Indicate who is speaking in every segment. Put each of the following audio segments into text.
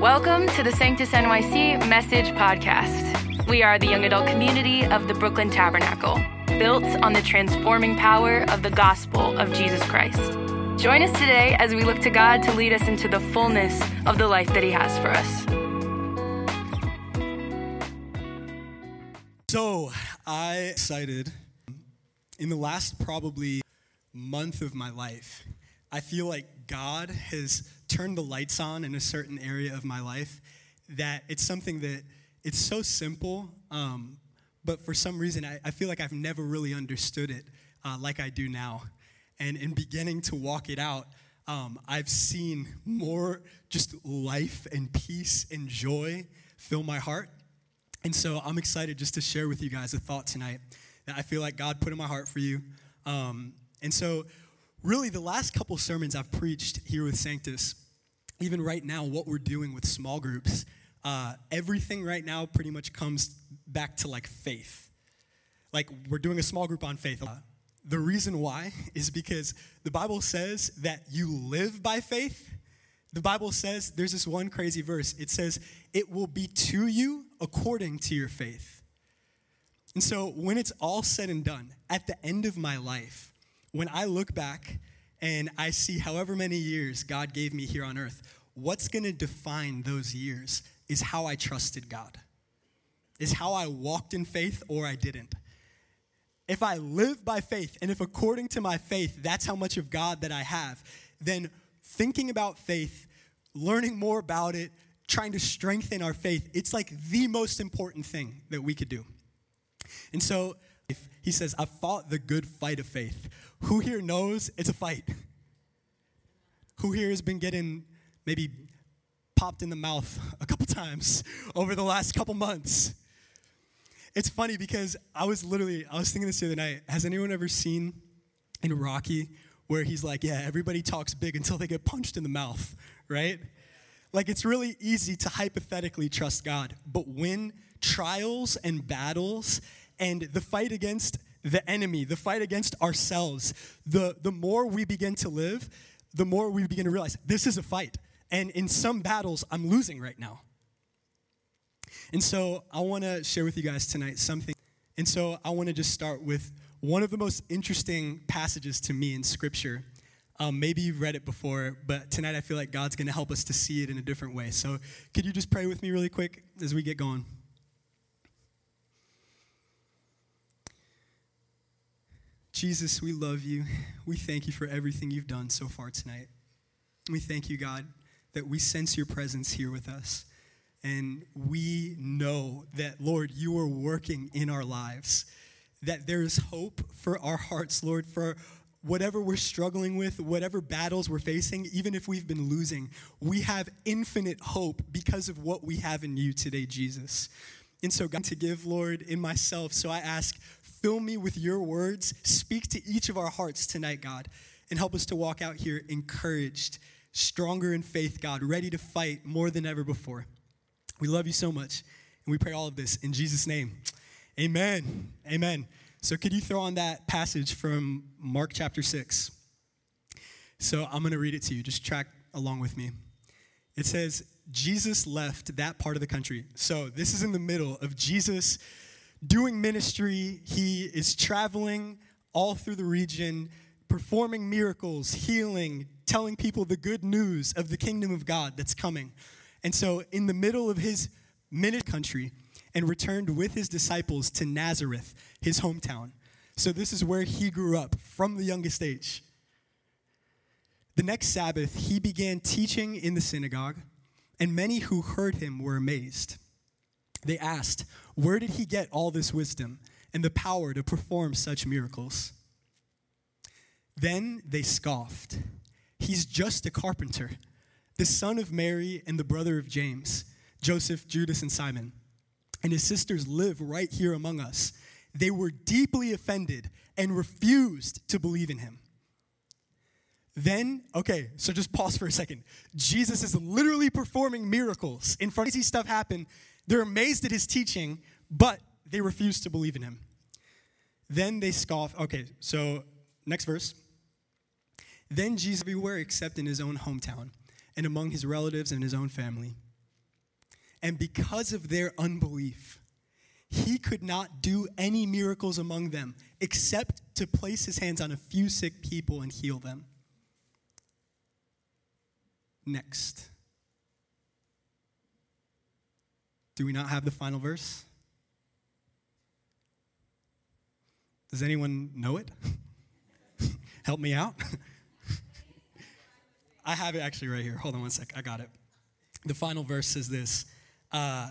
Speaker 1: Welcome to the Sanctus NYC Message Podcast. We are the young adult community of the Brooklyn Tabernacle, built on the transforming power of the gospel of Jesus Christ. Join us today as we look to God to lead us into the fullness of the life that He has for us.
Speaker 2: So, I cited in the last probably month of my life, I feel like God has Turn the lights on in a certain area of my life that it's something that it's so simple, um, but for some reason I, I, feel like I've never really understood it uh, like I do now. And in beginning to walk it out, um, I've seen more just life and peace and joy fill my heart. And so I'm excited just to share with you guys a thought tonight that I feel like God put in my heart for you. Um, and so really the last couple sermons I've preached here with Sanctus, even right now, what we're doing with small groups, uh, everything right now pretty much comes back to like faith. Like we're doing a small group on faith. Uh, the reason why is because the Bible says that you live by faith. The Bible says there's this one crazy verse. It says, It will be to you according to your faith. And so when it's all said and done, at the end of my life, when I look back and I see however many years God gave me here on earth, what's going to define those years is how I trusted God, is how I walked in faith or I didn't. If I live by faith and if according to my faith that's how much of God that I have, then thinking about faith, learning more about it, trying to strengthen our faith, it's like the most important thing that we could do. And so he says, I fought the good fight of faith. Who here knows it's a fight? Who here has been getting maybe popped in the mouth a couple times over the last couple months? It's funny because I was literally, I was thinking this the other night. Has anyone ever seen in Rocky where he's like, yeah, everybody talks big until they get punched in the mouth, right? Like it's really easy to hypothetically trust God, but when trials and battles and the fight against the enemy, the fight against ourselves, the, the more we begin to live, the more we begin to realize this is a fight. And in some battles, I'm losing right now. And so I want to share with you guys tonight something. And so I want to just start with one of the most interesting passages to me in Scripture. Um, maybe you've read it before, but tonight I feel like God's going to help us to see it in a different way. So could you just pray with me really quick as we get going? Jesus, we love you. We thank you for everything you've done so far tonight. We thank you, God, that we sense your presence here with us. And we know that, Lord, you are working in our lives, that there is hope for our hearts, Lord, for whatever we're struggling with, whatever battles we're facing, even if we've been losing. We have infinite hope because of what we have in you today, Jesus. And so, God, to give, Lord, in myself. So I ask, fill me with your words. Speak to each of our hearts tonight, God, and help us to walk out here encouraged, stronger in faith, God, ready to fight more than ever before. We love you so much, and we pray all of this in Jesus' name. Amen. Amen. So, could you throw on that passage from Mark chapter 6? So, I'm going to read it to you. Just track along with me. It says, Jesus left that part of the country. So this is in the middle of Jesus doing ministry. He is traveling all through the region, performing miracles, healing, telling people the good news of the kingdom of God that's coming. And so, in the middle of his ministry country, and returned with his disciples to Nazareth, his hometown. So, this is where he grew up from the youngest age. The next Sabbath, he began teaching in the synagogue and many who heard him were amazed. They asked, Where did he get all this wisdom and the power to perform such miracles? Then they scoffed. He's just a carpenter, the son of Mary and the brother of James, Joseph, Judas, and Simon. And his sisters live right here among us. They were deeply offended and refused to believe in him. Then, okay, so just pause for a second. Jesus is literally performing miracles. In front of crazy stuff happen. They're amazed at his teaching, but they refuse to believe in him. Then they scoff. Okay, so next verse. Then Jesus everywhere except in his own hometown and among his relatives and his own family. And because of their unbelief, he could not do any miracles among them except to place his hands on a few sick people and heal them next? Do we not have the final verse? Does anyone know it? Help me out. I have it actually right here. Hold on one sec. I got it. The final verse is this. Uh,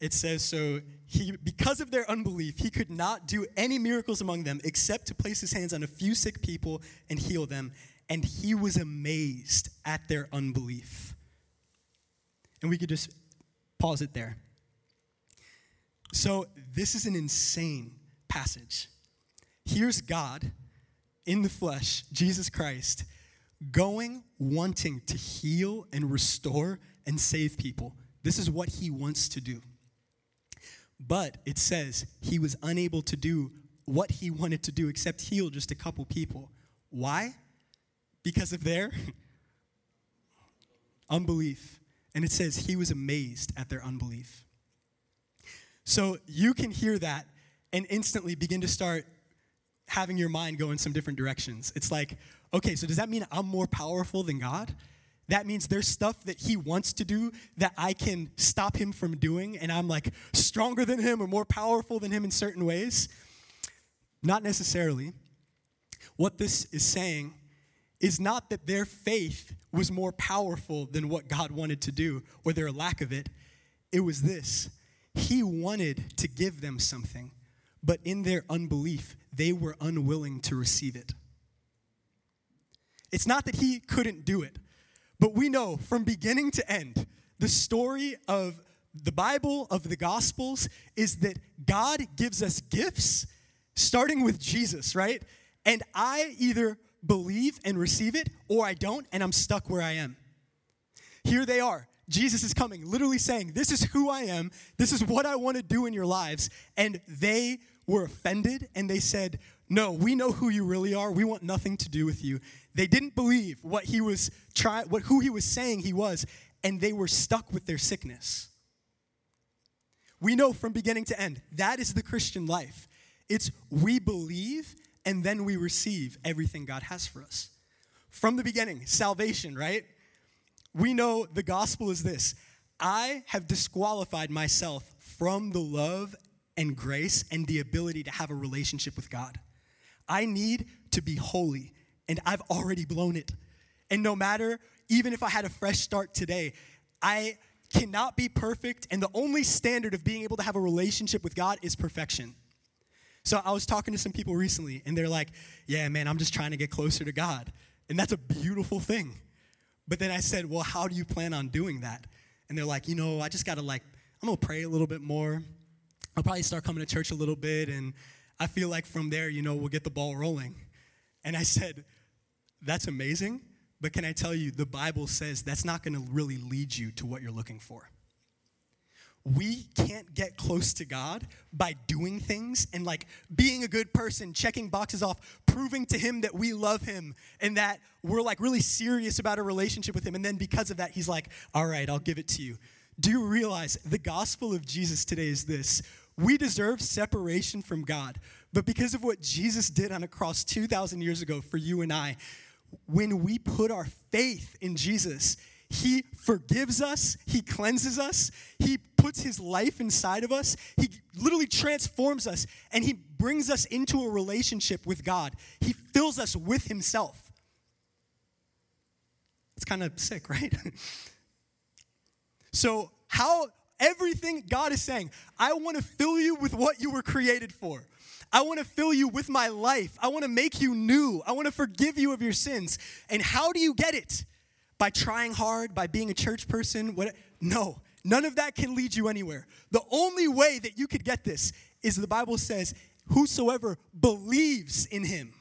Speaker 2: it says, So he, because of their unbelief, he could not do any miracles among them except to place his hands on a few sick people and heal them and he was amazed at their unbelief. And we could just pause it there. So, this is an insane passage. Here's God in the flesh, Jesus Christ, going, wanting to heal and restore and save people. This is what he wants to do. But it says he was unable to do what he wanted to do except heal just a couple people. Why? because of their unbelief. And it says, He was amazed at their unbelief. So you can hear that and instantly begin to start having your mind go in some different directions. It's like, okay, so does that mean I'm more powerful than God? That means there's stuff that he wants to do that I can stop him from doing, and I'm like stronger than him or more powerful than him in certain ways. Not necessarily. What this is saying is not that their faith was more powerful than what God wanted to do or their lack of it. It was this He wanted to give them something, but in their unbelief, they were unwilling to receive it. It's not that He couldn't do it, but we know from beginning to end, the story of the Bible, of the Gospels, is that God gives us gifts, starting with Jesus, right? And I either believe and receive it, or I don't, and I'm stuck where I am. Here they are. Jesus is coming, literally saying, This is who I am. This is what I want to do in your lives. And they were offended and they said, No, we know who you really are. We want nothing to do with you. They didn't believe what he was trying, what who he was saying he was, and they were stuck with their sickness. We know from beginning to end, that is the Christian life. It's we believe and then we receive everything God has for us. From the beginning, salvation, right? We know the gospel is this I have disqualified myself from the love and grace and the ability to have a relationship with God. I need to be holy, and I've already blown it. And no matter, even if I had a fresh start today, I cannot be perfect, and the only standard of being able to have a relationship with God is perfection. So I was talking to some people recently, and they're like, Yeah, man, I'm just trying to get closer to God. And that's a beautiful thing. But then I said, Well, how do you plan on doing that? And they're like, You know, I just got to, like, I'm going to pray a little bit more. I'll probably start coming to church a little bit. And I feel like from there, you know, we'll get the ball rolling. And I said, That's amazing. But can I tell you, the Bible says that's not going to really lead you to what you're looking for we can't get close to God by doing things and like being a good person, checking boxes off, proving to Him that we love Him and that we're like really serious about a relationship with Him. And then because of that, He's like, all right, I'll give it to you. Do you realize the gospel of Jesus today is this? We deserve separation from God, but because of what Jesus did on a cross 2,000 years ago for you and I, when we put our faith in Jesus, he forgives us, He cleanses us, He puts His life inside of us, He literally transforms us, and He brings us into a relationship with God. He fills us with Himself. It's kind of sick, right? so, how everything God is saying, I want to fill you with what you were created for. I want to fill you with my life. I want to make you new. I want to forgive you of your sins. And how do you get it? by trying hard, by being a church person. What, no, none of that can lead you anywhere. The only way that you could get this is the Bible says, whosoever believes in him.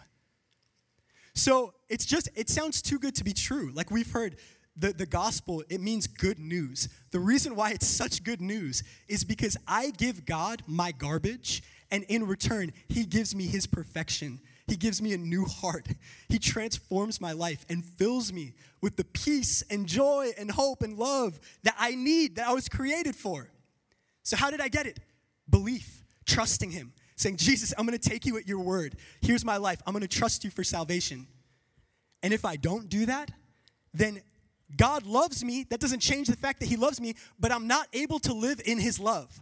Speaker 2: So it's just, it sounds too good to be true. Like we've heard, the, the gospel, it means good news. The reason why it's such good news is because I give God my garbage, and in return, He gives me His perfection he gives me a new heart. He transforms my life and fills me with the peace and joy and hope and love that I need, that I was created for. So, how did I get it? Belief, trusting Him, saying, Jesus, I'm gonna take you at your word. Here's my life. I'm gonna trust you for salvation. And if I don't do that, then God loves me. That doesn't change the fact that He loves me, but I'm not able to live in His love.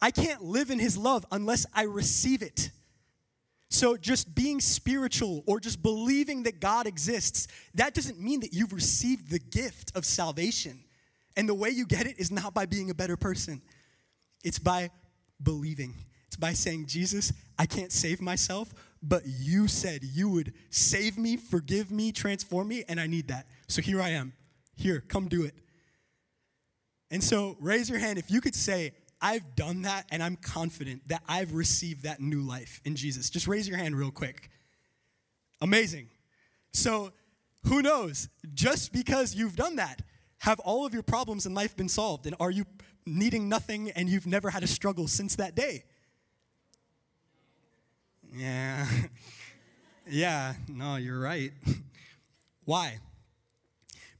Speaker 2: I can't live in His love unless I receive it so, just being spiritual or just believing that God exists, that doesn't mean that you've received the gift of salvation. And the way you get it is not by being a better person, it's by believing. It's by saying, Jesus, I can't save myself, but you said you would save me, forgive me, transform me, and I need that. So here I am. Here, come do it. And so raise your hand if you could say, I've done that and I'm confident that I've received that new life in Jesus? Just raise your hand real quick. Amazing. So, who knows? Just because you've done that, have all of your problems in life been solved? And are you needing nothing and you've never had a struggle since that day? Yeah. yeah, no, you're right. Why?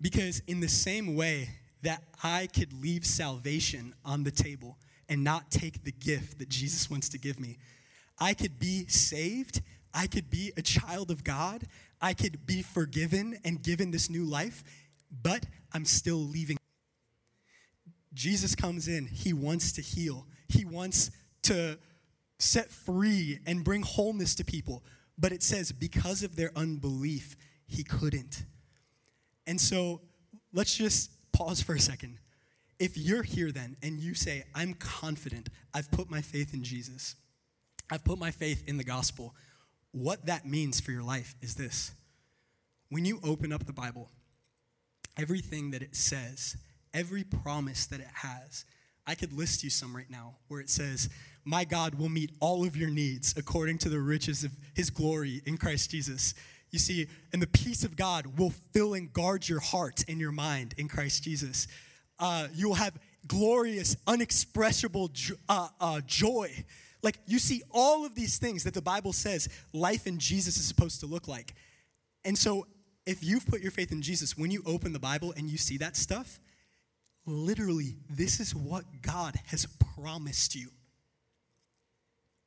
Speaker 2: Because in the same way that I could leave salvation on the table and not take the gift that Jesus wants to give me. I could be saved. I could be a child of God. I could be forgiven and given this new life, but I'm still leaving. Jesus comes in. He wants to heal, He wants to set free and bring wholeness to people. But it says, because of their unbelief, He couldn't. And so let's just pause for a second if you're here then and you say, I'm confident, I've put my faith in Jesus, I've put my faith in the gospel, what that means for your life is this. When you open up the Bible, everything that it says, every promise that it has, I could list you some right now where it says, My God will meet all of your needs according to the riches of his glory in Christ Jesus. You see, and the peace of God will fill and guard your heart and your mind in Christ Jesus uh, you will have glorious, unexpressible jo- uh, uh, joy. Like you see all of these things that the Bible says life in Jesus is supposed to look like. And so, if you've put your faith in Jesus, when you open the Bible and you see that stuff, literally, this is what God has promised you.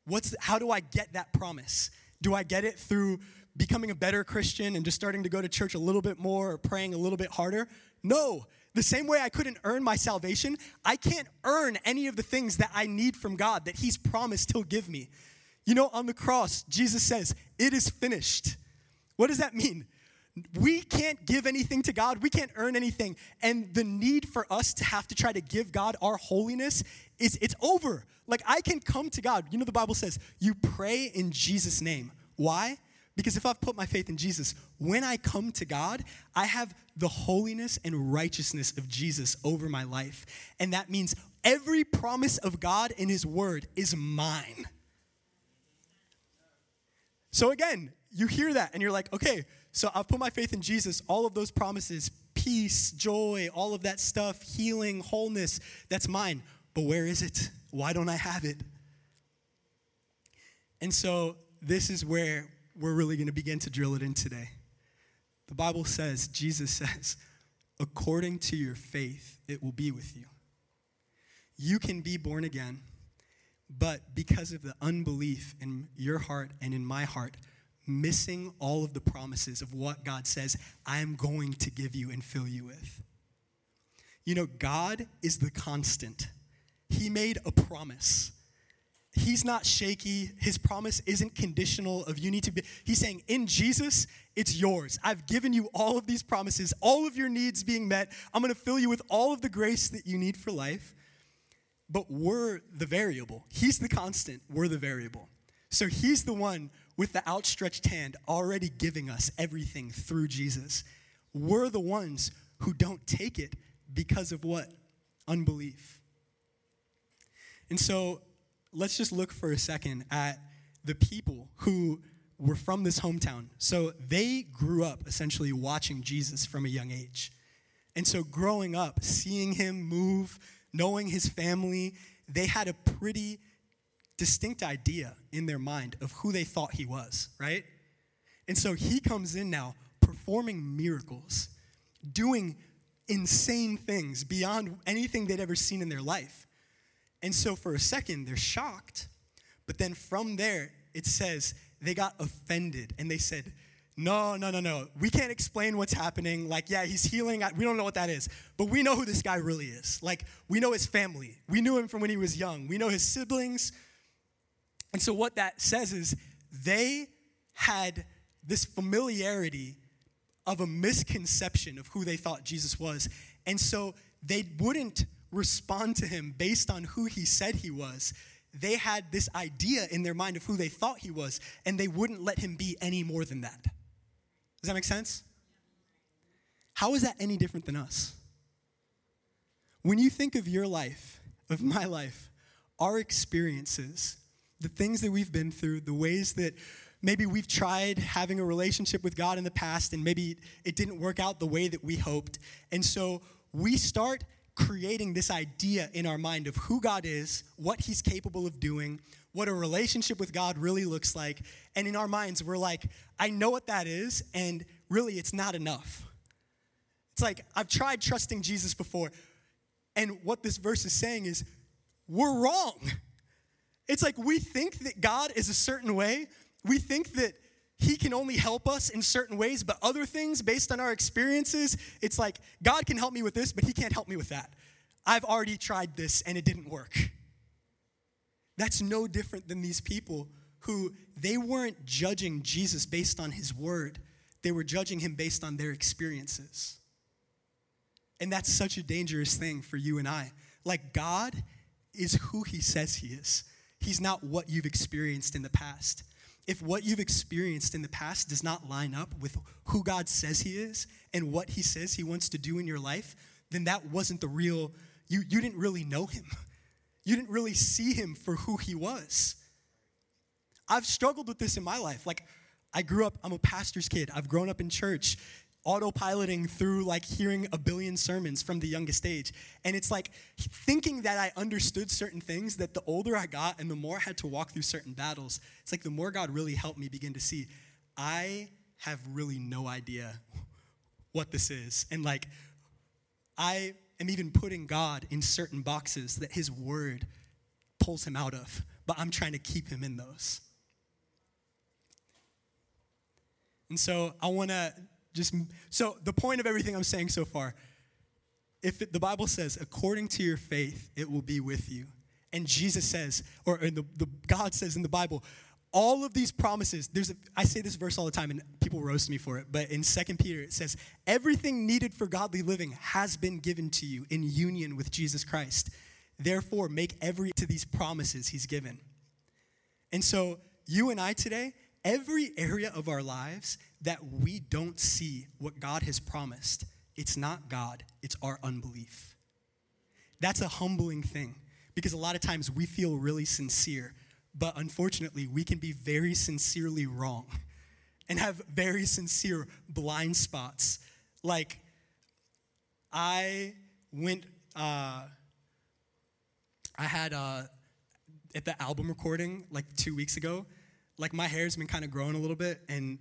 Speaker 2: What's the, how do I get that promise? Do I get it through becoming a better Christian and just starting to go to church a little bit more or praying a little bit harder? No, the same way I couldn't earn my salvation, I can't earn any of the things that I need from God that He's promised He'll give me. You know, on the cross, Jesus says, It is finished. What does that mean? We can't give anything to God. We can't earn anything. And the need for us to have to try to give God our holiness is it's over. Like I can come to God. You know the Bible says, you pray in Jesus name. Why? Because if I've put my faith in Jesus, when I come to God, I have the holiness and righteousness of Jesus over my life. And that means every promise of God in His Word is mine. So again, you hear that and you're like, okay, so I've put my faith in Jesus, all of those promises, peace, joy, all of that stuff, healing, wholeness, that's mine. But where is it? Why don't I have it? And so this is where we're really going to begin to drill it in today. The Bible says, Jesus says, according to your faith, it will be with you. You can be born again, but because of the unbelief in your heart and in my heart, missing all of the promises of what God says, I am going to give you and fill you with. You know, God is the constant. He made a promise. He's not shaky. His promise isn't conditional of you need to be. He's saying, in Jesus, it's yours. I've given you all of these promises, all of your needs being met. I'm going to fill you with all of the grace that you need for life. But we're the variable. He's the constant. We're the variable. So he's the one with the outstretched hand already giving us everything through Jesus. We're the ones who don't take it because of what? Unbelief. And so let's just look for a second at the people who were from this hometown. So they grew up essentially watching Jesus from a young age. And so growing up, seeing him move, knowing his family, they had a pretty distinct idea in their mind of who they thought he was, right? And so he comes in now performing miracles, doing insane things beyond anything they'd ever seen in their life. And so for a second, they're shocked. But then from there, it says they got offended and they said, No, no, no, no. We can't explain what's happening. Like, yeah, he's healing. We don't know what that is. But we know who this guy really is. Like, we know his family. We knew him from when he was young. We know his siblings. And so what that says is they had this familiarity of a misconception of who they thought Jesus was. And so they wouldn't respond to him based on who he said he was, they had this idea in their mind of who they thought he was, and they wouldn't let him be any more than that. Does that make sense? How is that any different than us? When you think of your life, of my life, our experiences, the things that we've been through, the ways that maybe we've tried having a relationship with God in the past and maybe it didn't work out the way that we hoped. And so we start creating this idea in our mind of who God is, what He's capable of doing, what a relationship with God really looks like. And in our minds, we're like, I know what that is, and really it's not enough. It's like, I've tried trusting Jesus before. And what this verse is saying is, we're wrong. It's like we think that God is a certain way. We think that he can only help us in certain ways, but other things based on our experiences, it's like God can help me with this, but he can't help me with that. I've already tried this and it didn't work. That's no different than these people who they weren't judging Jesus based on his word, they were judging him based on their experiences. And that's such a dangerous thing for you and I. Like, God is who he says he is, he's not what you've experienced in the past if what you've experienced in the past does not line up with who God says He is and what He says He wants to do in your life, then that wasn't the real, you, you didn't really know Him. You didn't really see Him for who He was. I've struggled with this in my life. Like, I grew up, I'm a pastor's kid. I've grown up in church autopiloting through like hearing a billion sermons from the youngest age. And it's like thinking that I understood certain things that the older I got and the more I had to walk through certain battles, it's like the more God really helped me begin to see I have really no idea what this is. And like I am even putting God in certain boxes that his word pulls him out of, but I'm trying to keep him in those. And so I want to just so the point of everything I'm saying so far, if it, the Bible says, according to your faith, it will be with you. And Jesus says, or the, the God says in the Bible, all of these promises, there's a, I say this verse all the time and people roast me for it, but in Second Peter it says, everything needed for godly living has been given to you in union with Jesus Christ. Therefore, make every to these promises he's given. And so you and I today every area of our lives that we don't see what God has promised, it's not God, it's our unbelief. That's a humbling thing because a lot of times we feel really sincere, but unfortunately, we can be very sincerely wrong and have very sincere blind spots. Like, I went, uh, I had, uh, at the album recording like two weeks ago, like my hair's been kind of growing a little bit, and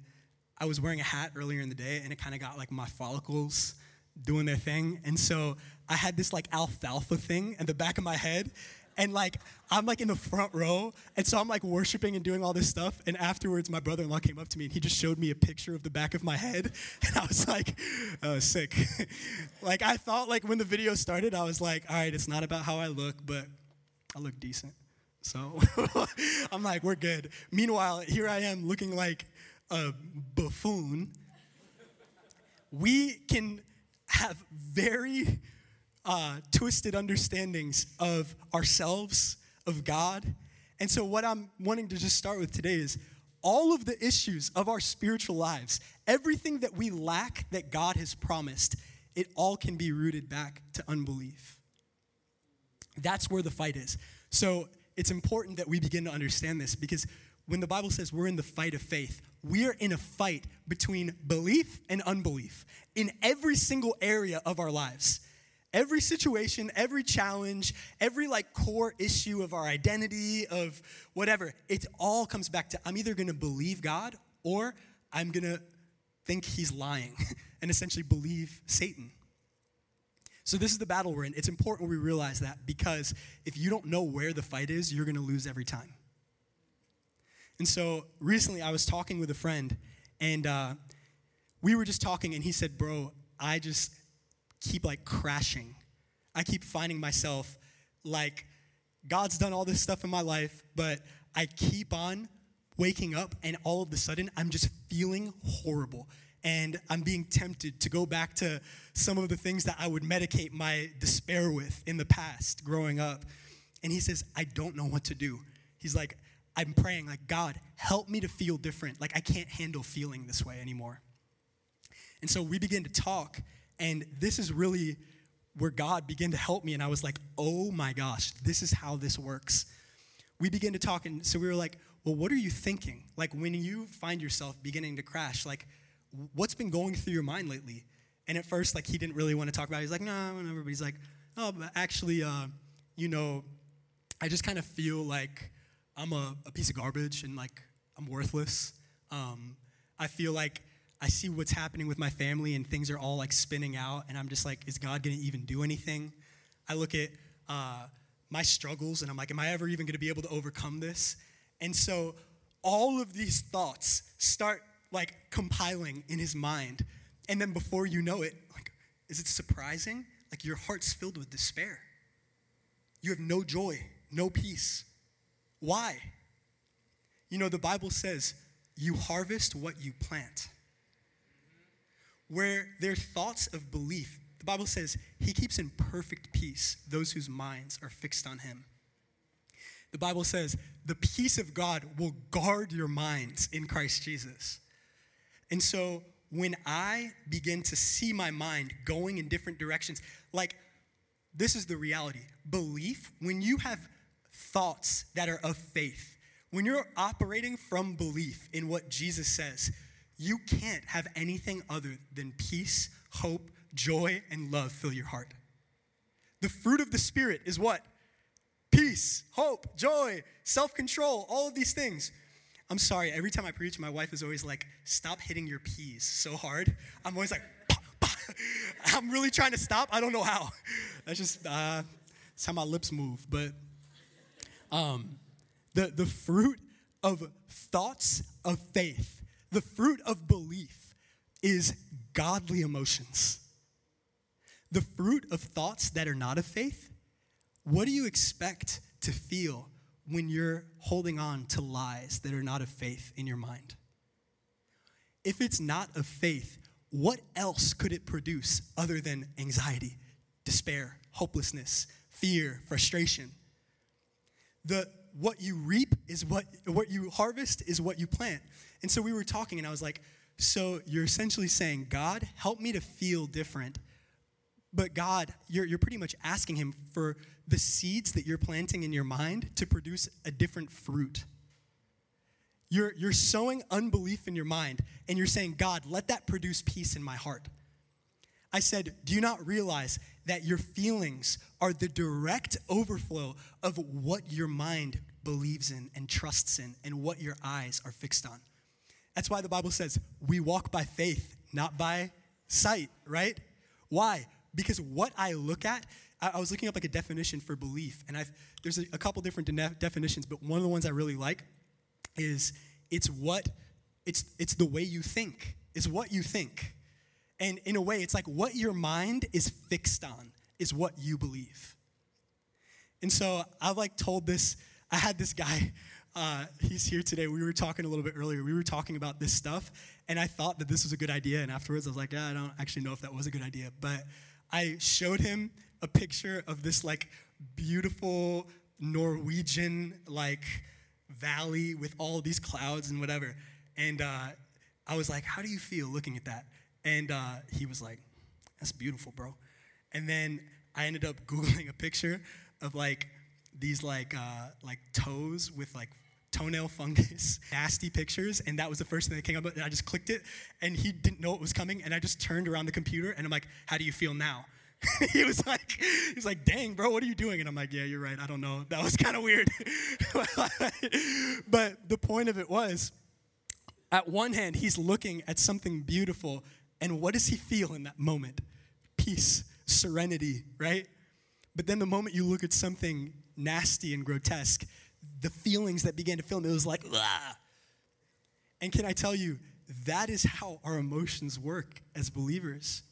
Speaker 2: I was wearing a hat earlier in the day, and it kind of got like my follicles doing their thing. And so I had this like alfalfa thing in the back of my head. And like, I'm like in the front row. And so I'm like worshiping and doing all this stuff. And afterwards, my brother in law came up to me and he just showed me a picture of the back of my head. And I was like, oh, sick. like, I thought, like, when the video started, I was like, all right, it's not about how I look, but I look decent. So I'm like, we're good. Meanwhile, here I am looking like a buffoon. We can have very uh, twisted understandings of ourselves, of God. And so, what I'm wanting to just start with today is all of the issues of our spiritual lives, everything that we lack that God has promised, it all can be rooted back to unbelief. That's where the fight is. So, it's important that we begin to understand this because when the Bible says we're in the fight of faith, we are in a fight between belief and unbelief in every single area of our lives. Every situation, every challenge, every like core issue of our identity, of whatever, it all comes back to I'm either gonna believe God or I'm gonna think he's lying and essentially believe Satan. So, this is the battle we're in. It's important we realize that because if you don't know where the fight is, you're going to lose every time. And so, recently I was talking with a friend, and uh, we were just talking, and he said, Bro, I just keep like crashing. I keep finding myself like, God's done all this stuff in my life, but I keep on waking up, and all of a sudden, I'm just feeling horrible and I'm being tempted to go back to some of the things that I would medicate my despair with in the past growing up. And he says, I don't know what to do. He's like, I'm praying, like, God, help me to feel different. Like, I can't handle feeling this way anymore. And so we begin to talk, and this is really where God began to help me. And I was like, oh my gosh, this is how this works. We begin to talk, and so we were like, well, what are you thinking? Like, when you find yourself beginning to crash, like, what's been going through your mind lately? And at first, like, he didn't really want to talk about it. He's like, no, nah, whatever. But he's like, oh, but actually, uh, you know, I just kind of feel like I'm a, a, piece of garbage and like I'm worthless. Um, I feel like I see what's happening with my family and things are all like spinning out. And I'm just like, is God going to even do anything? I look at uh, my struggles and I'm like, am I ever even going to be able to overcome this? And so all of these thoughts start like compiling in his mind. And then before you know it, like, is it surprising? Like your heart's filled with despair. You have no joy, no peace. Why? You know, the Bible says, you harvest what you plant. Where their thoughts of belief, the Bible says, He keeps in perfect peace those whose minds are fixed on Him. The Bible says, the peace of God will guard your minds in Christ Jesus. And so when I begin to see my mind going in different directions, like this is the reality. Belief, when you have thoughts that are of faith, when you're operating from belief in what Jesus says, you can't have anything other than peace, hope, joy, and love fill your heart. The fruit of the Spirit is what? Peace, hope, joy, self control, all of these things. I'm sorry, every time I preach, my wife is always like, stop hitting your P's so hard. I'm always like, I'm really trying to stop. I don't know how. That's just uh, that's how my lips move. But um, the, the fruit of thoughts of faith, the fruit of belief is godly emotions. The fruit of thoughts that are not of faith, what do you expect to feel when you're holding on to lies that are not of faith in your mind? If it's not of faith, what else could it produce other than anxiety, despair, hopelessness, fear, frustration? The what you reap is what what you harvest is what you plant. And so we were talking and I was like, so you're essentially saying, God, help me to feel different. But God, you're, you're pretty much asking him for the seeds that you're planting in your mind to produce a different fruit. You're, you're sowing unbelief in your mind, and you're saying, God, let that produce peace in my heart. I said, Do you not realize that your feelings are the direct overflow of what your mind believes in and trusts in and what your eyes are fixed on? That's why the Bible says we walk by faith, not by sight, right? Why? Because what I look at I was looking up like a definition for belief, and I've, there's a, a couple different de- definitions, but one of the ones I really like is it's what it's it's the way you think. It's what you think, and in a way, it's like what your mind is fixed on is what you believe. And so I've like told this. I had this guy. Uh, he's here today. We were talking a little bit earlier. We were talking about this stuff, and I thought that this was a good idea. And afterwards, I was like, yeah, I don't actually know if that was a good idea, but I showed him a picture of this like beautiful Norwegian like valley with all these clouds and whatever. And uh, I was like, How do you feel looking at that? And uh, he was like, That's beautiful, bro. And then I ended up Googling a picture of like these like uh, like toes with like toenail fungus, nasty pictures, and that was the first thing that came up. And I just clicked it, and he didn't know it was coming. And I just turned around the computer, and I'm like, "How do you feel now?" he was like, he was like, dang, bro, what are you doing? And I'm like, yeah, you're right. I don't know. That was kind of weird. but the point of it was, at one hand, he's looking at something beautiful, and what does he feel in that moment? Peace, serenity, right? But then the moment you look at something nasty and grotesque, the feelings that began to fill him, it was like, ah. And can I tell you, that is how our emotions work as believers.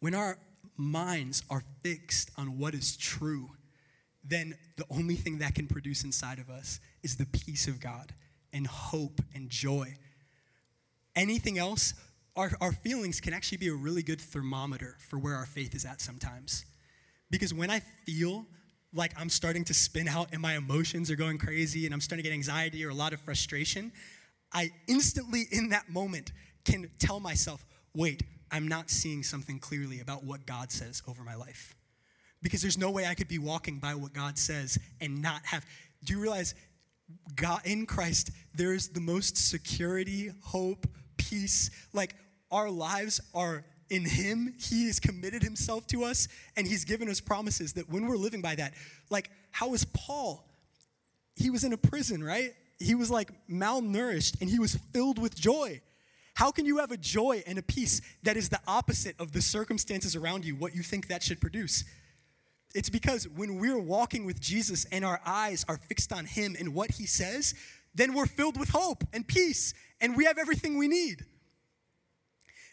Speaker 2: When our minds are fixed on what is true, then the only thing that can produce inside of us is the peace of God and hope and joy. Anything else, our, our feelings can actually be a really good thermometer for where our faith is at sometimes. Because when I feel like I'm starting to spin out and my emotions are going crazy and I'm starting to get anxiety or a lot of frustration, I instantly in that moment can tell myself, wait, I'm not seeing something clearly about what God says over my life. Because there's no way I could be walking by what God says and not have. Do you realize God in Christ, there is the most security, hope, peace. Like our lives are in Him. He has committed Himself to us and He's given us promises that when we're living by that, like how is Paul? He was in a prison, right? He was like malnourished and he was filled with joy. How can you have a joy and a peace that is the opposite of the circumstances around you, what you think that should produce? It's because when we're walking with Jesus and our eyes are fixed on Him and what He says, then we're filled with hope and peace and we have everything we need.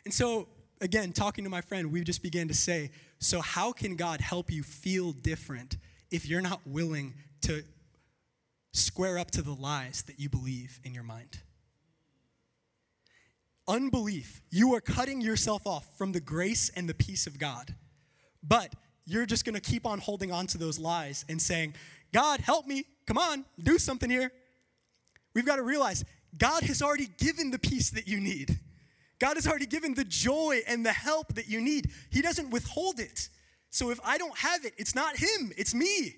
Speaker 2: And so, again, talking to my friend, we just began to say, so how can God help you feel different if you're not willing to square up to the lies that you believe in your mind? unbelief, you are cutting yourself off from the grace and the peace of God. But you're just going to keep on holding on to those lies and saying, God, help me. Come on, do something here. We've got to realize God has already given the peace that you need. God has already given the joy and the help that you need. He doesn't withhold it. So if I don't have it, it's not Him, it's me.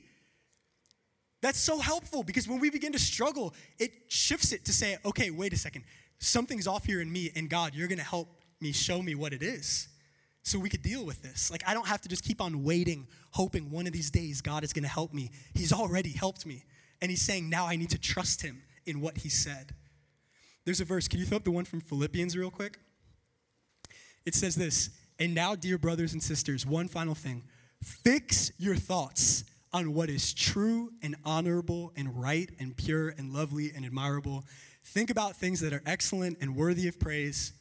Speaker 2: That's so helpful because when we begin to struggle, it shifts it to say, okay, wait a second something's off here in me, and God, you're going to help me show me what it is so we could deal with this. Like, I don't have to just keep on waiting, hoping one of these days God is going to help me. He's already helped me. And He's saying, now I need to trust Him in what He said. There's a verse. Can you throw up the one from Philippians real quick? It says this And now, dear brothers and sisters, one final thing fix your thoughts on what is true and honorable and right and pure and lovely and admirable Think about things that are excellent and worthy of praise.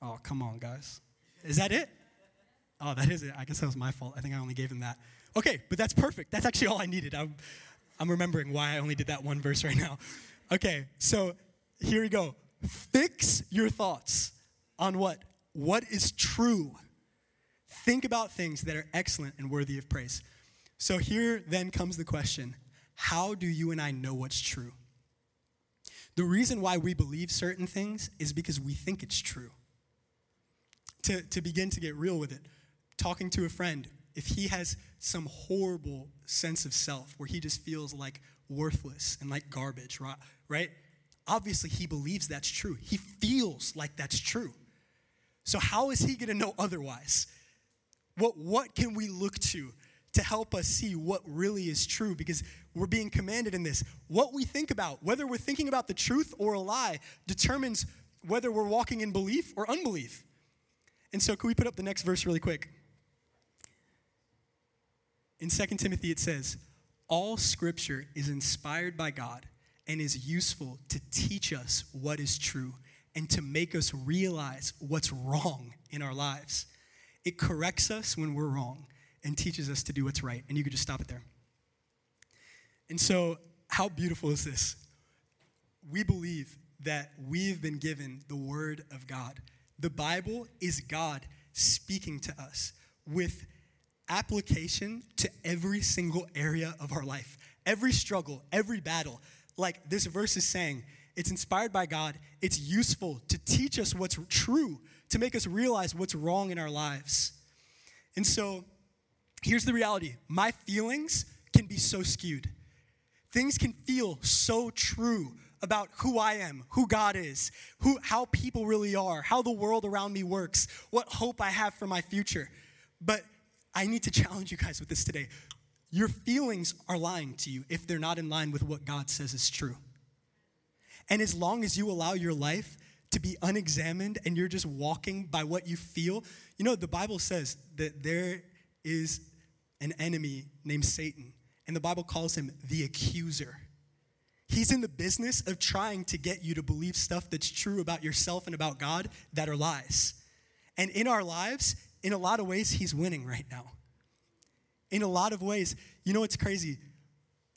Speaker 2: Oh, come on, guys. Is that it? Oh, that is it. I guess that was my fault. I think I only gave him that. Okay, but that's perfect. That's actually all I needed. I'm, I'm remembering why I only did that one verse right now. Okay, so here we go. Fix your thoughts on what? What is true. Think about things that are excellent and worthy of praise. So here then comes the question how do you and I know what's true? The reason why we believe certain things is because we think it's true. To, to begin to get real with it, talking to a friend, if he has some horrible sense of self where he just feels like worthless and like garbage, right? Obviously, he believes that's true. He feels like that's true. So, how is he going to know otherwise? What, what can we look to to help us see what really is true because we're being commanded in this. What we think about, whether we're thinking about the truth or a lie, determines whether we're walking in belief or unbelief. And so, can we put up the next verse really quick? In 2 Timothy, it says, All scripture is inspired by God and is useful to teach us what is true and to make us realize what's wrong in our lives. It corrects us when we're wrong and teaches us to do what's right. And you could just stop it there. And so, how beautiful is this? We believe that we've been given the Word of God. The Bible is God speaking to us with application to every single area of our life, every struggle, every battle. Like this verse is saying, it's inspired by God, it's useful to teach us what's true, to make us realize what's wrong in our lives. And so, Here's the reality my feelings can be so skewed. Things can feel so true about who I am, who God is, who, how people really are, how the world around me works, what hope I have for my future. But I need to challenge you guys with this today. Your feelings are lying to you if they're not in line with what God says is true. And as long as you allow your life to be unexamined and you're just walking by what you feel, you know, the Bible says that there is an enemy named Satan, and the Bible calls him the accuser. He's in the business of trying to get you to believe stuff that's true about yourself and about God that are lies. And in our lives, in a lot of ways, he's winning right now. In a lot of ways, you know what's crazy?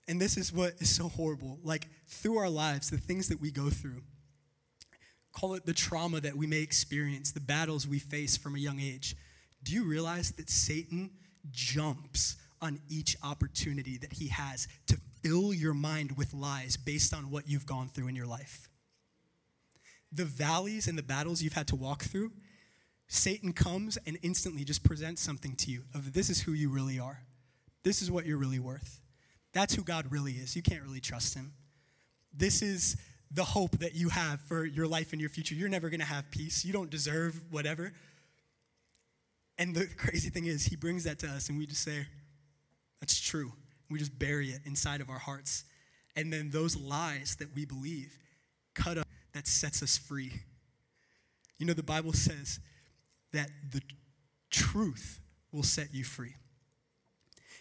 Speaker 2: And this is what is so horrible. Like, through our lives, the things that we go through, call it the trauma that we may experience, the battles we face from a young age. Do you realize that Satan jumps on each opportunity that he has to fill your mind with lies based on what you've gone through in your life. The valleys and the battles you've had to walk through, Satan comes and instantly just presents something to you of this is who you really are. This is what you're really worth. That's who God really is. You can't really trust him. This is the hope that you have for your life and your future. You're never going to have peace. You don't deserve whatever. And the crazy thing is, he brings that to us, and we just say, That's true. We just bury it inside of our hearts. And then those lies that we believe cut up that sets us free. You know, the Bible says that the truth will set you free.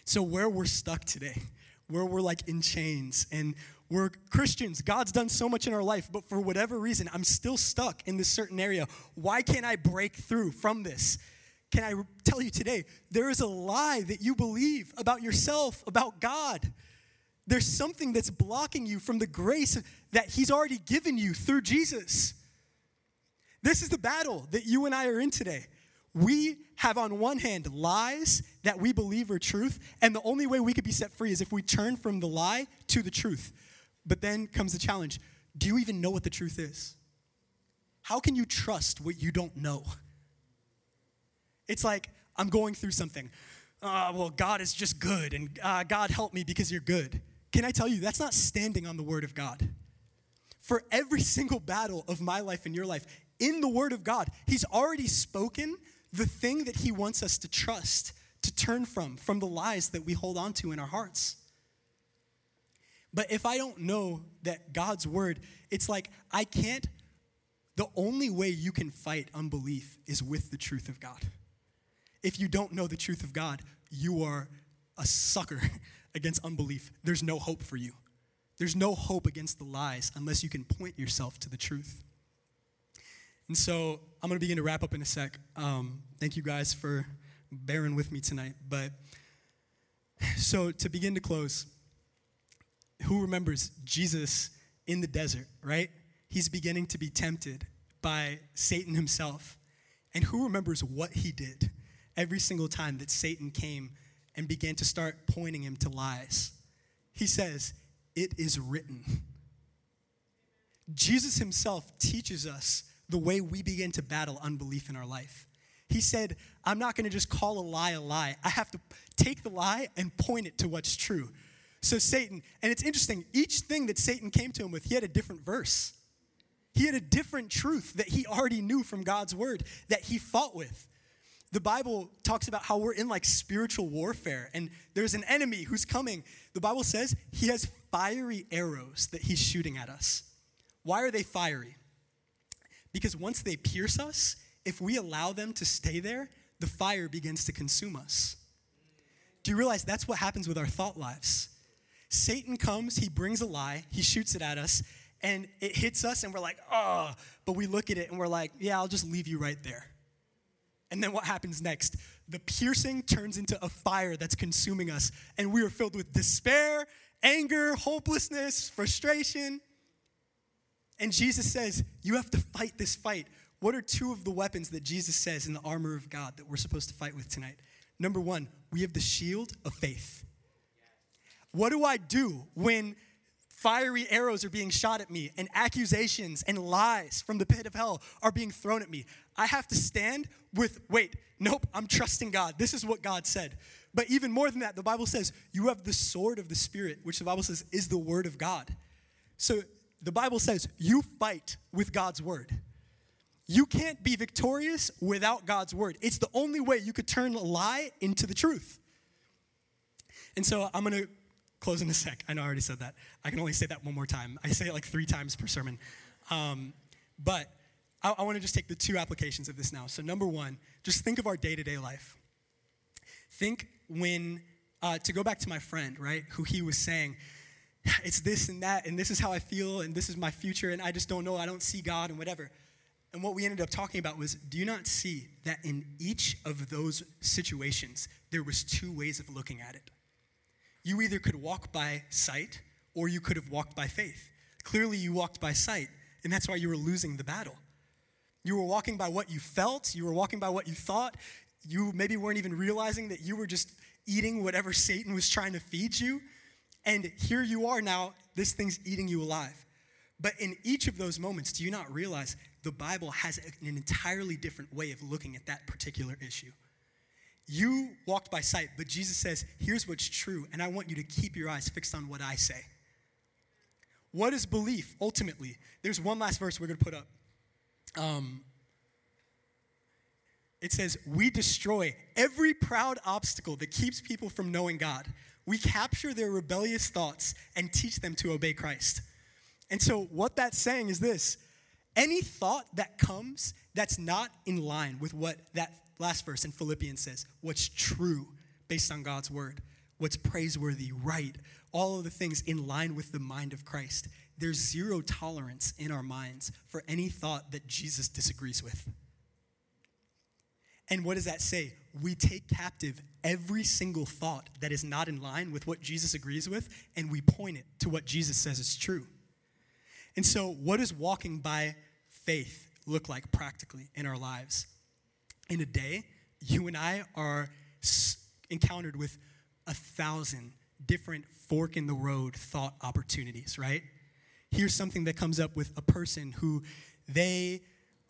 Speaker 2: So, where we're stuck today, where we're like in chains and we're Christians, God's done so much in our life, but for whatever reason, I'm still stuck in this certain area. Why can't I break through from this? can I tell you today? There is a lie that you believe about yourself, about God. There's something that's blocking you from the grace that He's already given you through Jesus. This is the battle that you and I are in today. We have, on one hand, lies that we believe are truth, and the only way we could be set free is if we turn from the lie to the truth. But then comes the challenge do you even know what the truth is? How can you trust what you don't know? It's like I'm going through something. Uh, well, God is just good, and uh, God help me because you're good. Can I tell you, that's not standing on the Word of God. For every single battle of my life and your life, in the Word of God, He's already spoken the thing that He wants us to trust, to turn from, from the lies that we hold on to in our hearts. But if I don't know that God's Word, it's like I can't, the only way you can fight unbelief is with the truth of God. If you don't know the truth of God, you are a sucker against unbelief. There's no hope for you. There's no hope against the lies unless you can point yourself to the truth. And so I'm going to begin to wrap up in a sec. Um, thank you guys for bearing with me tonight. But so to begin to close, who remembers Jesus in the desert, right? He's beginning to be tempted by Satan himself. And who remembers what he did? every single time that Satan came and began to start pointing him to lies. He says, It is written. Jesus himself teaches us the way we begin to battle unbelief in our life. He said, I'm not going to just call a lie a lie. I have to take the lie and point it to what's true. So, Satan, and it's interesting, each thing that Satan came to him with, he had a different verse. He had a different truth that he already knew from God's word that he fought with the Bible talks about how we're in like spiritual warfare and there's an enemy who's coming. The Bible says he has fiery arrows that he's shooting at us. Why are they fiery? Because once they pierce us, if we allow them to stay there, the fire begins to consume us. Do you realize that's what happens with our thought lives? Satan comes, he brings a lie, he shoots it at us, and it hits us, and we're like, oh, but we look at it and we're like, yeah, I'll just leave you right there. And then what happens next? The piercing turns into a fire that's consuming us, and we are filled with despair, anger, hopelessness, frustration. And Jesus says, You have to fight this fight. What are two of the weapons that Jesus says in the armor of God that we're supposed to fight with tonight? Number one, we have the shield of faith. What do I do when Fiery arrows are being shot at me, and accusations and lies from the pit of hell are being thrown at me. I have to stand with, wait, nope, I'm trusting God. This is what God said. But even more than that, the Bible says you have the sword of the Spirit, which the Bible says is the word of God. So the Bible says you fight with God's word. You can't be victorious without God's word. It's the only way you could turn a lie into the truth. And so I'm going to close in a sec. I know I already said that. I can only say that one more time. I say it like three times per sermon. Um, but I, I want to just take the two applications of this now. So, number one, just think of our day to day life. Think when, uh, to go back to my friend, right, who he was saying, it's this and that, and this is how I feel, and this is my future, and I just don't know, I don't see God, and whatever. And what we ended up talking about was do you not see that in each of those situations, there was two ways of looking at it? you either could walk by sight or you could have walked by faith. Clearly, you walked by sight, and that's why you were losing the battle. You were walking by what you felt, you were walking by what you thought. You maybe weren't even realizing that you were just eating whatever Satan was trying to feed you. And here you are now, this thing's eating you alive. But in each of those moments, do you not realize the Bible has an entirely different way of looking at that particular issue? You walked by sight, but Jesus says, here's what's true, and I want you to keep your eyes fixed on what I say. What is belief ultimately? There's one last verse we're going to put up. Um, it says, We destroy every proud obstacle that keeps people from knowing God. We capture their rebellious thoughts and teach them to obey Christ. And so, what that's saying is this any thought that comes that's not in line with what that last verse in Philippians says, what's true based on God's word, what's praiseworthy, right, all of the things in line with the mind of Christ. There's zero tolerance in our minds for any thought that Jesus disagrees with. And what does that say? We take captive every single thought that is not in line with what Jesus agrees with, and we point it to what Jesus says is true. And so, what does walking by faith look like practically in our lives? in a day, you and I are encountered with a thousand different fork in the road thought opportunities, right? Here's something that comes up with a person who they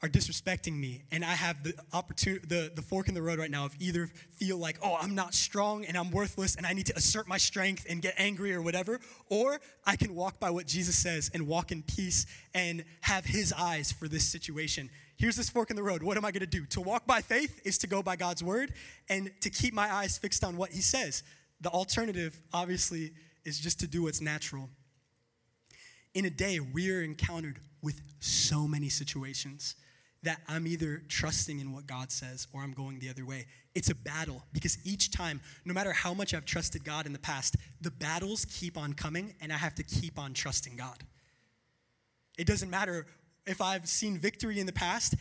Speaker 2: are disrespecting me and I have the opportunity the, the fork in the road right now of either feel like, oh, I'm not strong and I'm worthless and I need to assert my strength and get angry or whatever, or I can walk by what Jesus says and walk in peace and have his eyes for this situation. Here's this fork in the road. What am I gonna do? To walk by faith is to go by God's word and to keep my eyes fixed on what he says. The alternative, obviously, is just to do what's natural. In a day, we're encountered with so many situations that I'm either trusting in what God says or I'm going the other way. It's a battle because each time, no matter how much I've trusted God in the past, the battles keep on coming and I have to keep on trusting God. It doesn't matter if I've seen victory in the past,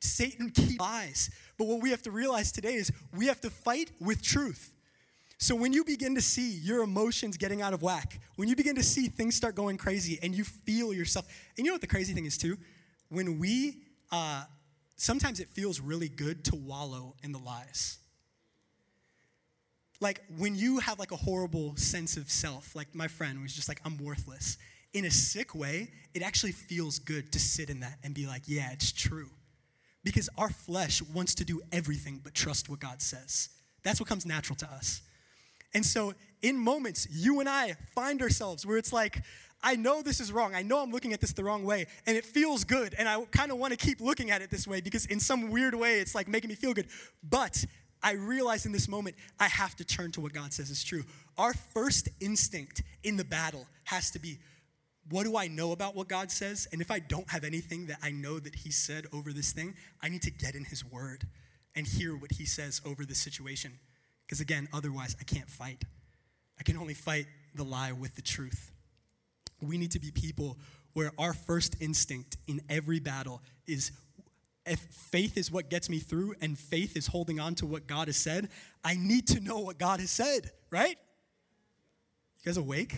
Speaker 2: Satan keeps lies. But what we have to realize today is we have to fight with truth. So when you begin to see your emotions getting out of whack, when you begin to see things start going crazy and you feel yourself, and you know what the crazy thing is too? When we uh, sometimes it feels really good to wallow in the lies. Like when you have like a horrible sense of self, like my friend was just like, I'm worthless. In a sick way, it actually feels good to sit in that and be like, yeah, it's true. Because our flesh wants to do everything but trust what God says. That's what comes natural to us. And so, in moments, you and I find ourselves where it's like, I know this is wrong. I know I'm looking at this the wrong way, and it feels good, and I kind of want to keep looking at it this way because, in some weird way, it's like making me feel good. But I realize in this moment, I have to turn to what God says is true. Our first instinct in the battle has to be what do I know about what God says? And if I don't have anything that I know that He said over this thing, I need to get in His word and hear what He says over this situation. Because again, otherwise, I can't fight. I can only fight the lie with the truth. We need to be people where our first instinct in every battle is if faith is what gets me through and faith is holding on to what God has said, I need to know what God has said, right? You guys awake?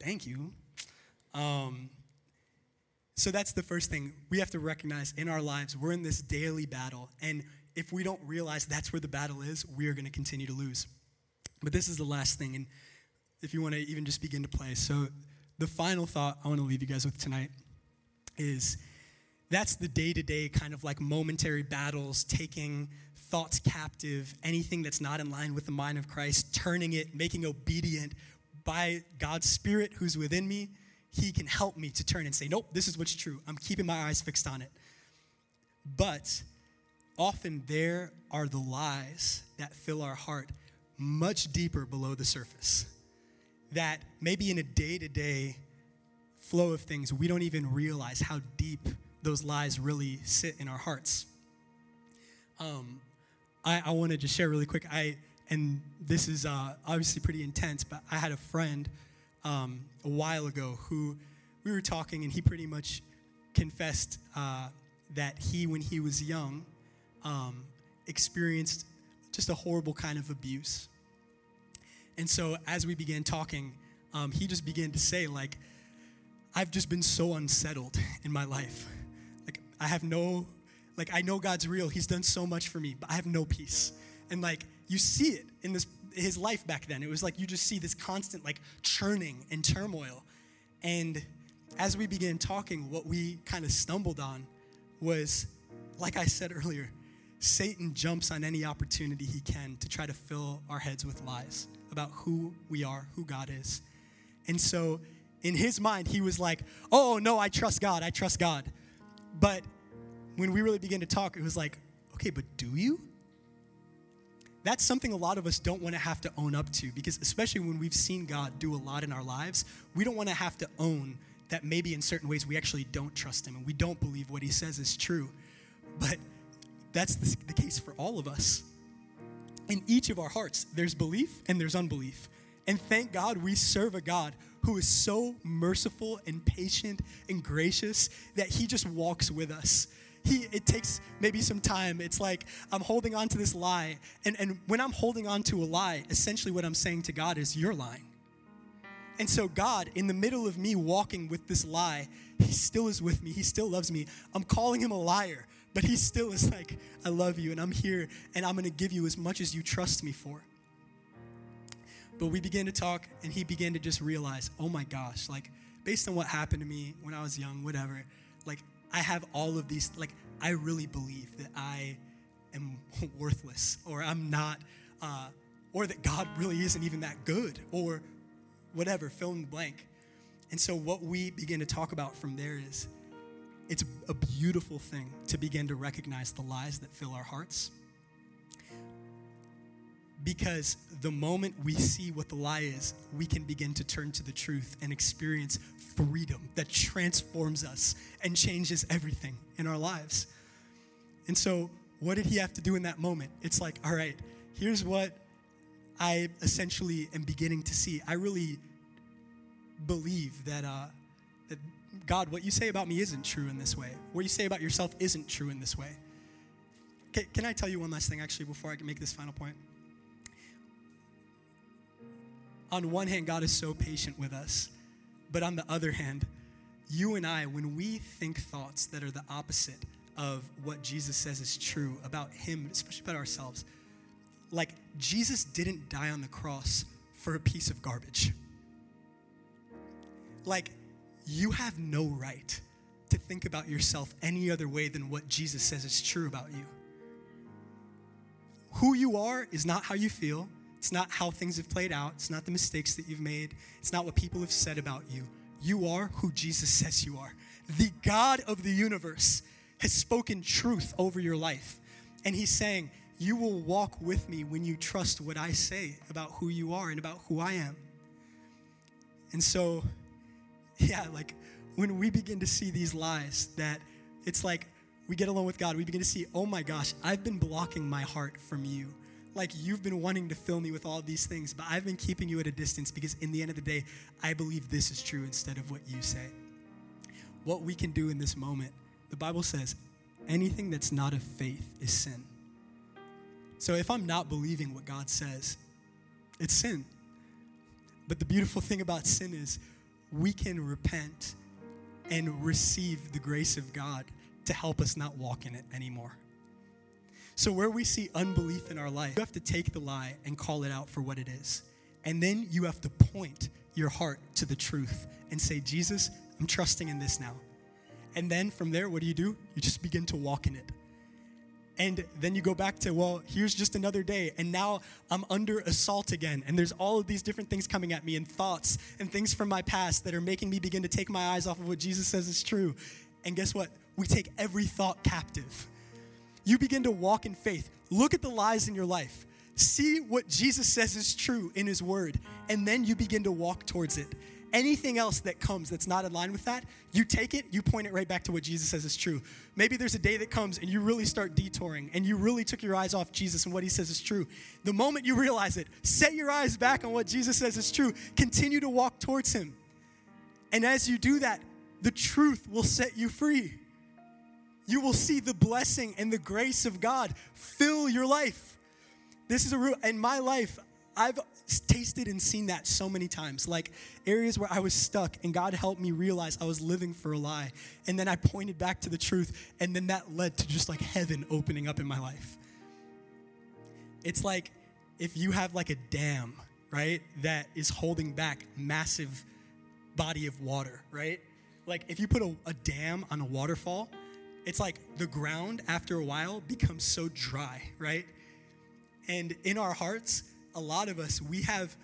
Speaker 2: Thank you. Um, so that's the first thing we have to recognize in our lives. We're in this daily battle. And if we don't realize that's where the battle is, we are going to continue to lose. But this is the last thing. And if you want to even just begin to play. So, the final thought I want to leave you guys with tonight is that's the day to day kind of like momentary battles, taking thoughts captive, anything that's not in line with the mind of Christ, turning it, making obedient by God's Spirit who's within me. He can help me to turn and say, Nope, this is what's true. I'm keeping my eyes fixed on it. But often there are the lies that fill our heart much deeper below the surface that maybe in a day to day flow of things, we don't even realize how deep those lies really sit in our hearts. Um, I, I want to just share really quick. I and this is uh, obviously pretty intense, but I had a friend um, a while ago who we were talking, and he pretty much confessed uh, that he, when he was young, um, experienced just a horrible kind of abuse. And so as we began talking, um, he just began to say, like, I've just been so unsettled in my life. Like, I have no, like, I know God's real. He's done so much for me, but I have no peace. And like, you see it in this his life back then. It was like you just see this constant like churning and turmoil. And as we began talking, what we kind of stumbled on was, like I said earlier, Satan jumps on any opportunity he can to try to fill our heads with lies about who we are, who God is. And so in his mind, he was like, oh, no, I trust God, I trust God. But when we really began to talk, it was like, okay, but do you? That's something a lot of us don't want to have to own up to because, especially when we've seen God do a lot in our lives, we don't want to have to own that maybe in certain ways we actually don't trust Him and we don't believe what He says is true. But that's the, the case for all of us. In each of our hearts, there's belief and there's unbelief. And thank God we serve a God who is so merciful and patient and gracious that he just walks with us. He, it takes maybe some time. It's like I'm holding on to this lie. And, and when I'm holding on to a lie, essentially what I'm saying to God is, You're lying. And so, God, in the middle of me walking with this lie, He still is with me. He still loves me. I'm calling Him a liar but he still is like, I love you and I'm here and I'm going to give you as much as you trust me for. But we began to talk and he began to just realize, oh my gosh, like based on what happened to me when I was young, whatever, like I have all of these, like I really believe that I am worthless or I'm not, uh, or that God really isn't even that good or whatever, fill in the blank. And so, what we begin to talk about from there is it's a beautiful thing to begin to recognize the lies that fill our hearts. Because the moment we see what the lie is, we can begin to turn to the truth and experience freedom that transforms us and changes everything in our lives. And so, what did he have to do in that moment? It's like, all right, here's what I essentially am beginning to see. I really believe that uh, God, what you say about me isn't true in this way. What you say about yourself isn't true in this way. Can, can I tell you one last thing, actually, before I can make this final point? On one hand, God is so patient with us, but on the other hand, you and I, when we think thoughts that are the opposite of what Jesus says is true about Him, especially about ourselves, like Jesus didn't die on the cross for a piece of garbage. Like you have no right to think about yourself any other way than what Jesus says is true about you. Who you are is not how you feel, it's not how things have played out, it's not the mistakes that you've made, it's not what people have said about you. You are who Jesus says you are. The God of the universe has spoken truth over your life, and He's saying, you will walk with me when you trust what I say about who you are and about who I am. And so, yeah, like when we begin to see these lies that it's like we get alone with God, we begin to see, oh my gosh, I've been blocking my heart from you. Like you've been wanting to fill me with all these things, but I've been keeping you at a distance because in the end of the day, I believe this is true instead of what you say. What we can do in this moment, the Bible says, anything that's not of faith is sin. So if I'm not believing what God says, it's sin. But the beautiful thing about sin is we can repent and receive the grace of God to help us not walk in it anymore. So, where we see unbelief in our life, you have to take the lie and call it out for what it is. And then you have to point your heart to the truth and say, Jesus, I'm trusting in this now. And then from there, what do you do? You just begin to walk in it. And then you go back to, well, here's just another day. And now I'm under assault again. And there's all of these different things coming at me and thoughts and things from my past that are making me begin to take my eyes off of what Jesus says is true. And guess what? We take every thought captive. You begin to walk in faith. Look at the lies in your life. See what Jesus says is true in his word. And then you begin to walk towards it anything else that comes that's not in line with that, you take it, you point it right back to what Jesus says is true. Maybe there's a day that comes and you really start detouring and you really took your eyes off Jesus and what he says is true. The moment you realize it, set your eyes back on what Jesus says is true. Continue to walk towards him. And as you do that, the truth will set you free. You will see the blessing and the grace of God fill your life. This is a rule. In my life, I've tasted and seen that so many times. Like areas where I was stuck and God helped me realize I was living for a lie. And then I pointed back to the truth. And then that led to just like heaven opening up in my life. It's like if you have like a dam, right, that is holding back massive body of water, right? Like if you put a, a dam on a waterfall, it's like the ground after a while becomes so dry, right? And in our hearts, a lot of us, we have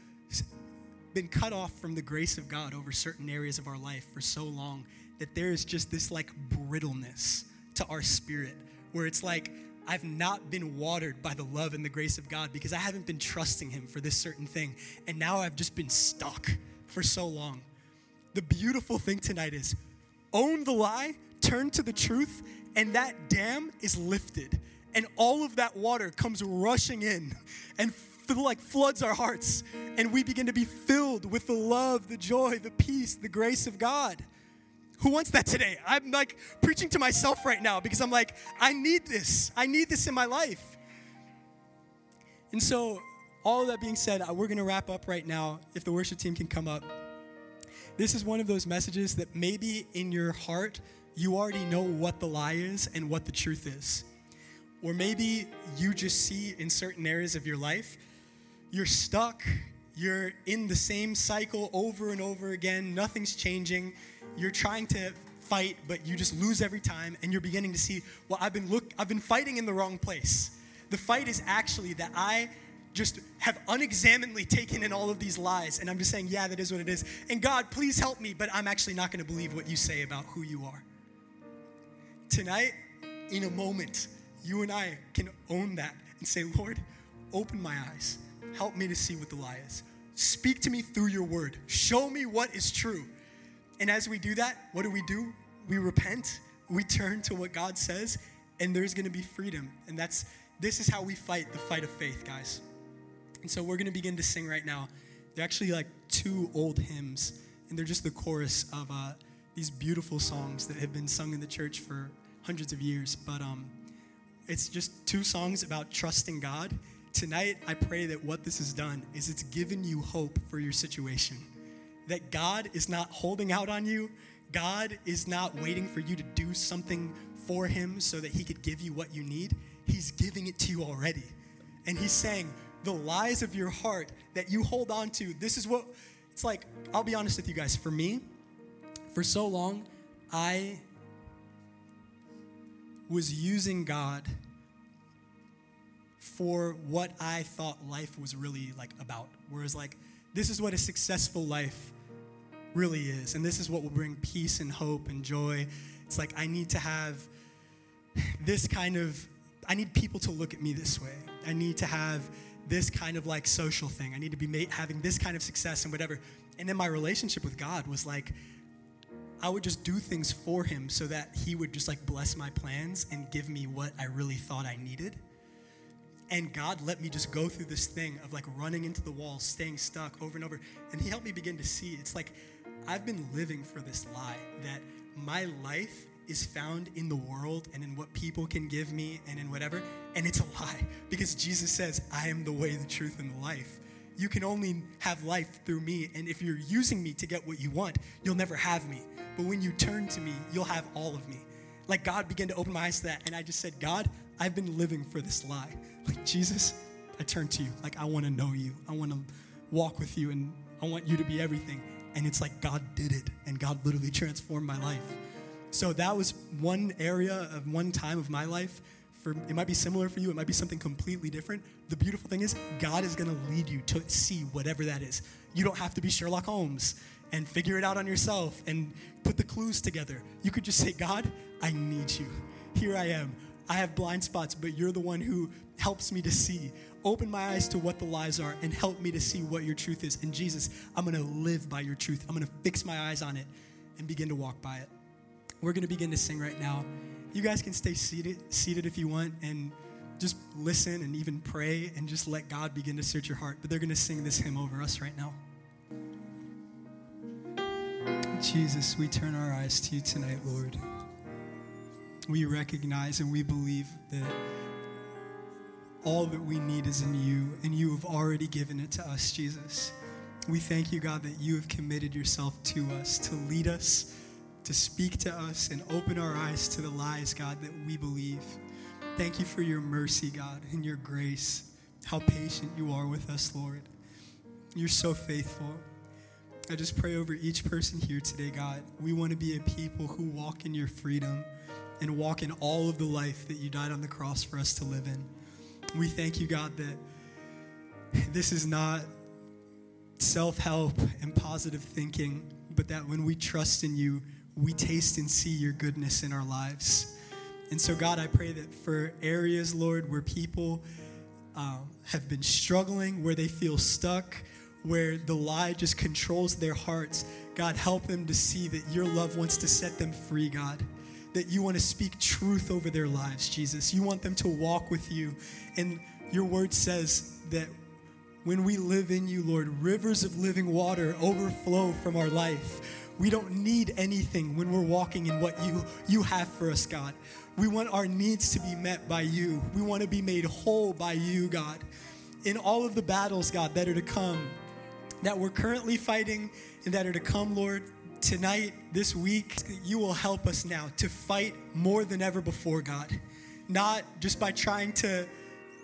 Speaker 2: been cut off from the grace of God over certain areas of our life for so long that there is just this like brittleness to our spirit where it's like, I've not been watered by the love and the grace of God because I haven't been trusting Him for this certain thing. And now I've just been stuck for so long. The beautiful thing tonight is own the lie, turn to the truth, and that dam is lifted. And all of that water comes rushing in and like floods our hearts and we begin to be filled with the love, the joy, the peace, the grace of God. Who wants that today? I'm like preaching to myself right now because I'm like, I need this. I need this in my life. And so, all of that being said, uh, we're going to wrap up right now if the worship team can come up. This is one of those messages that maybe in your heart, you already know what the lie is and what the truth is. Or maybe you just see in certain areas of your life you're stuck, you're in the same cycle over and over again, nothing's changing, you're trying to fight, but you just lose every time, and you're beginning to see, well, I've been look, I've been fighting in the wrong place. The fight is actually that I just have unexaminedly taken in all of these lies, and I'm just saying, yeah, that is what it is. And God, please help me, but I'm actually not gonna believe what you say about who you are. Tonight, in a moment, you and I can own that and say, Lord, open my eyes. Help me to see what the lie is. Speak to me through your word. Show me what is true. And as we do that, what do we do? We repent, we turn to what God says, and there's gonna be freedom. And that's this is how we fight the fight of faith, guys. And so we're gonna begin to sing right now. They're actually like two old hymns, and they're just the chorus of uh, these beautiful songs that have been sung in the church for hundreds of years. But um, it's just two songs about trusting God tonight I pray that what this has done is it's given you hope for your situation. That God is not holding out on you, God is not waiting for you to do something for Him so that He could give you what you need. He's giving it to you already. And He's saying, the lies of your heart that you hold on to, this is what it's like. I'll be honest with you guys. For me, for so long, I was using God for what I thought life was really like about. Whereas like this is what a successful life really is and this is what will bring peace and hope and joy. It's like I need to have this kind of I need people to look at me this way. I need to have this kind of like social thing. I need to be made, having this kind of success and whatever. And then my relationship with God was like I would just do things for him so that he would just like bless my plans and give me what I really thought I needed. And God let me just go through this thing of like running into the wall, staying stuck over and over. And He helped me begin to see it's like I've been living for this lie that my life is found in the world and in what people can give me and in whatever. And it's a lie because Jesus says, I am the way, the truth, and the life. You can only have life through me. And if you're using me to get what you want, you'll never have me. But when you turn to me, you'll have all of me. Like God began to open my eyes to that. And I just said, God, I've been living for this lie. Like, Jesus, I turn to you. Like, I want to know you. I want to walk with you, and I want you to be everything. And it's like God did it, and God literally transformed my life. So that was one area of one time of my life. For it might be similar for you, it might be something completely different. The beautiful thing is, God is going to lead you to see whatever that is. You don't have to be Sherlock Holmes and figure it out on yourself and put the clues together. You could just say, God, I need you. Here I am I have blind spots, but you're the one who helps me to see. Open my eyes to what the lies are and help me to see what your truth is. And Jesus, I'm going to live by your truth. I'm going to fix my eyes on it and begin to walk by it. We're going to begin to sing right now. You guys can stay seated, seated if you want and just listen and even pray and just let God begin to search your heart. But they're going to sing this hymn over us right now. Jesus, we turn our eyes to you tonight, Lord we recognize and we believe that all that we need is in you, and you have already given it to us, Jesus. We thank you, God, that you have committed yourself to us to lead us, to speak to us, and open our eyes to the lies, God, that we believe. Thank you for your mercy, God, and your grace. How patient you are with us, Lord. You're so faithful. I just pray over each person here today, God. We want to be a people who walk in your freedom and walk in all of the life that you died on the cross for us to live in. We thank you, God, that this is not self help and positive thinking, but that when we trust in you, we taste and see your goodness in our lives. And so, God, I pray that for areas, Lord, where people um, have been struggling, where they feel stuck, where the lie just controls their hearts, God, help them to see that your love wants to set them free, God that you want to speak truth over their lives, Jesus. You want them to walk with you. And your word says that when we live in you, Lord, rivers of living water overflow from our life. We don't need anything when we're walking in what you, you have for us, God. We want our needs to be met by you. We want to be made whole by you, God. In all of the battles, God, that are to come, that we're currently fighting and that are to come, Lord, tonight, this week, you will help us now to fight more than ever before, God. Not just by trying to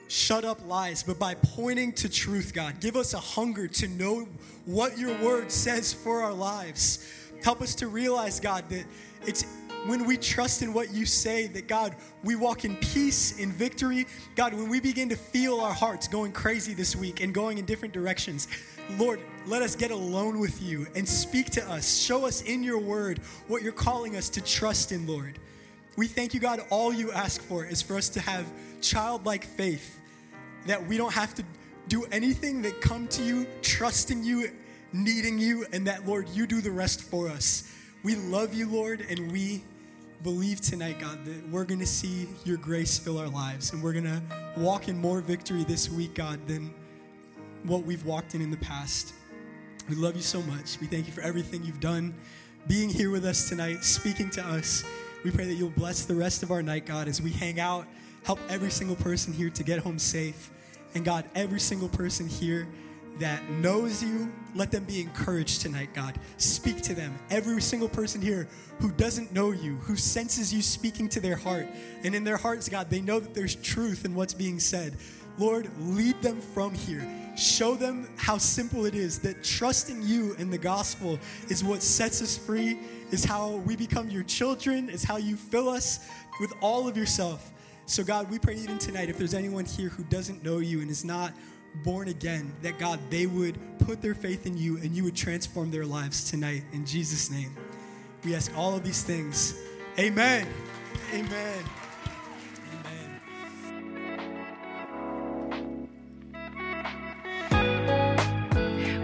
Speaker 2: shut up lies, but by pointing to truth, God. Give us a hunger to know what your word says for our lives. Help us to realize, God, that it's when we trust in what you say that, God, we walk in peace, in victory. God, when we begin to feel our hearts going crazy this week and going in different directions, Lord, let us get alone with you and speak to us. Show us in your word what you're calling us to trust in, Lord. We thank you, God. All you ask for is for us to have childlike faith, that we don't have to do anything that come to you, trusting you, needing you, and that, Lord, you do the rest for us. We love you, Lord, and we believe tonight, God, that we're going to see your grace fill our lives and we're going to walk in more victory this week, God, than what we've walked in in the past. We love you so much. We thank you for everything you've done, being here with us tonight, speaking to us. We pray that you'll bless the rest of our night, God, as we hang out, help every single person here to get home safe. And God, every single person here that knows you, let them be encouraged tonight, God. Speak to them. Every single person here who doesn't know you, who senses you speaking to their heart, and in their hearts, God, they know that there's truth in what's being said. Lord, lead them from here. Show them how simple it is that trusting you and the gospel is what sets us free, is how we become your children, is how you fill us with all of yourself. So, God, we pray even tonight if there's anyone here who doesn't know you and is not born again, that God, they would put their faith in you and you would transform their lives tonight. In Jesus' name, we ask all of these things. Amen.
Speaker 3: Amen.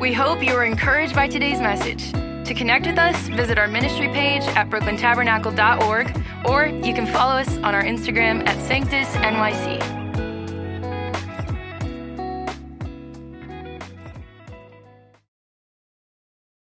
Speaker 3: We hope you are encouraged by today's message. To connect with us, visit our ministry page at brooklyntabernacle.org or you can follow us on our Instagram at sanctusnyc.